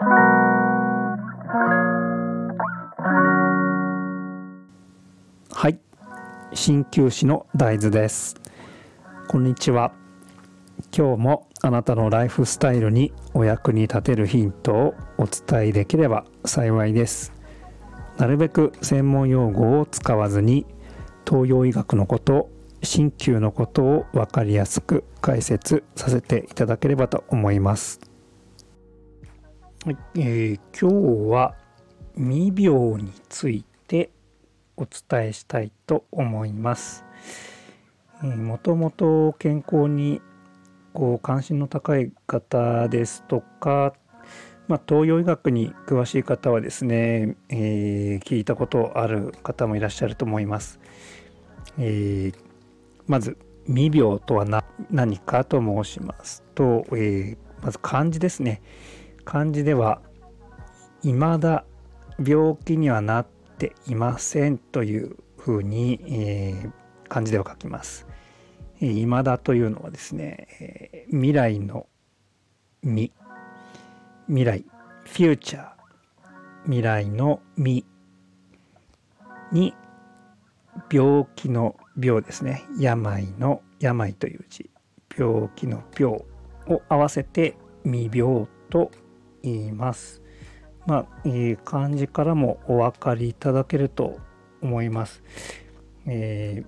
はい。鍼灸師の大豆です。こんにちは。今日もあなたのライフスタイルにお役に立てるヒントをお伝えできれば幸いです。なるべく専門用語を使わずに東洋医学のこと鍼灸のことを分かりやすく解説させていただければと思います。はいえー、今日は未病についてお伝えしたいと思います。もともと健康にこう関心の高い方ですとか、まあ、東洋医学に詳しい方はですね、えー、聞いたことある方もいらっしゃると思います。えーまず未病とは何かと申しますと、え、まず漢字ですね漢字では未だ病気にはなっていませんというふうに、えー、漢字では書きます。未だというのはですね、えー、未来の未未来。フューチャー未来の未に病気の病ですね。病の病という字。病気の病を合わせて未病といます。まあ、えー、漢字からもお分かりいただけると思います。え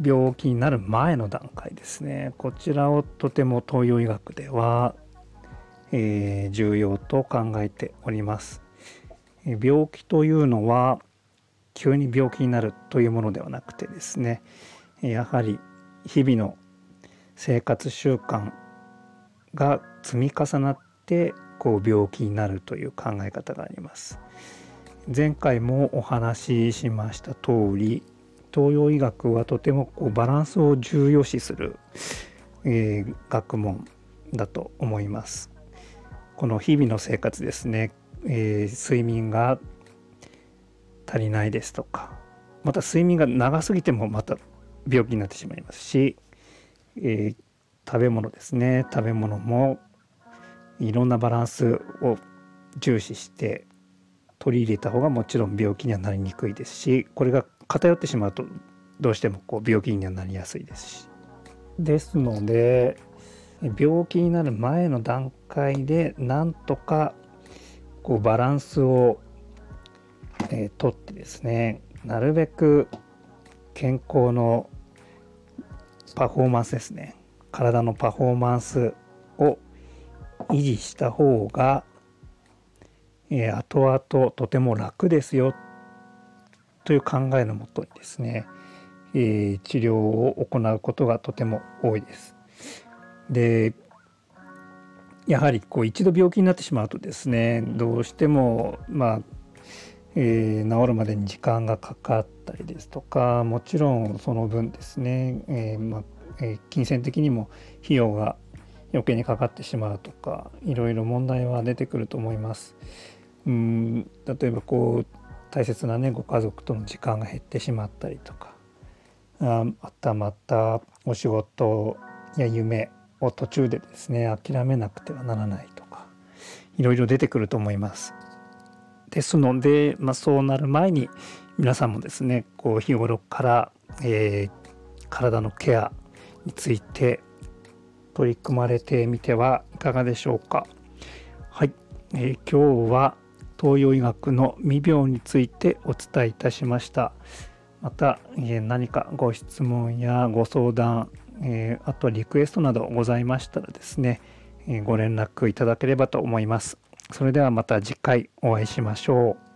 ー、病気になる前の段階ですね。こちらをとても東洋医学では、えー、重要と考えております。病気というのは急に病気になるというものではなくてですねやはり日々の生活習慣が積み重なってこう病気になるという考え方があります。前回もお話ししました通り東洋医学はとてもこうバランスを重要視する、えー、学問だと思います。この日々の生活ですね、えー、睡眠が足りないですとかまた睡眠が長すぎてもまた病気になってしまいますし、えー、食べ物ですね食べ物もいろんなバランスを重視して取り入れた方がもちろん病気にはなりにくいですしこれが偏ってしまうとどうしてもこう病気にはなりやすいですし。ですので病気になる前の段階でなんとかこうバランスをえー、とってですねなるべく健康のパフォーマンスですね体のパフォーマンスを維持した方が、えー、後々とても楽ですよという考えのもとにですね、えー、治療を行うことがとても多いです。でやはりこう一度病気になってしまうとですねどうしてもまあえー、治るまでに時間がかかったりですとかもちろんその分ですね、えー、まえー、金銭的にも費用が余計にかかってしまうとかいろいろ問題は出てくると思います。うん例えばこう大切なねご家族との時間が減ってしまったりとかあまたまたお仕事や夢を途中でですね諦めなくてはならないとかいろいろ出てくると思います。ですので、まあ、そうなる前に皆さんもですねこう日頃から、えー、体のケアについて取り組まれてみてはいかがでしょうか。はい、えー、今日は東洋医学の未病についてお伝えいたしました。また、えー、何かご質問やご相談、えー、あとリクエストなどございましたらですね、えご連絡いただければと思います。それではまた次回お会いしましょう。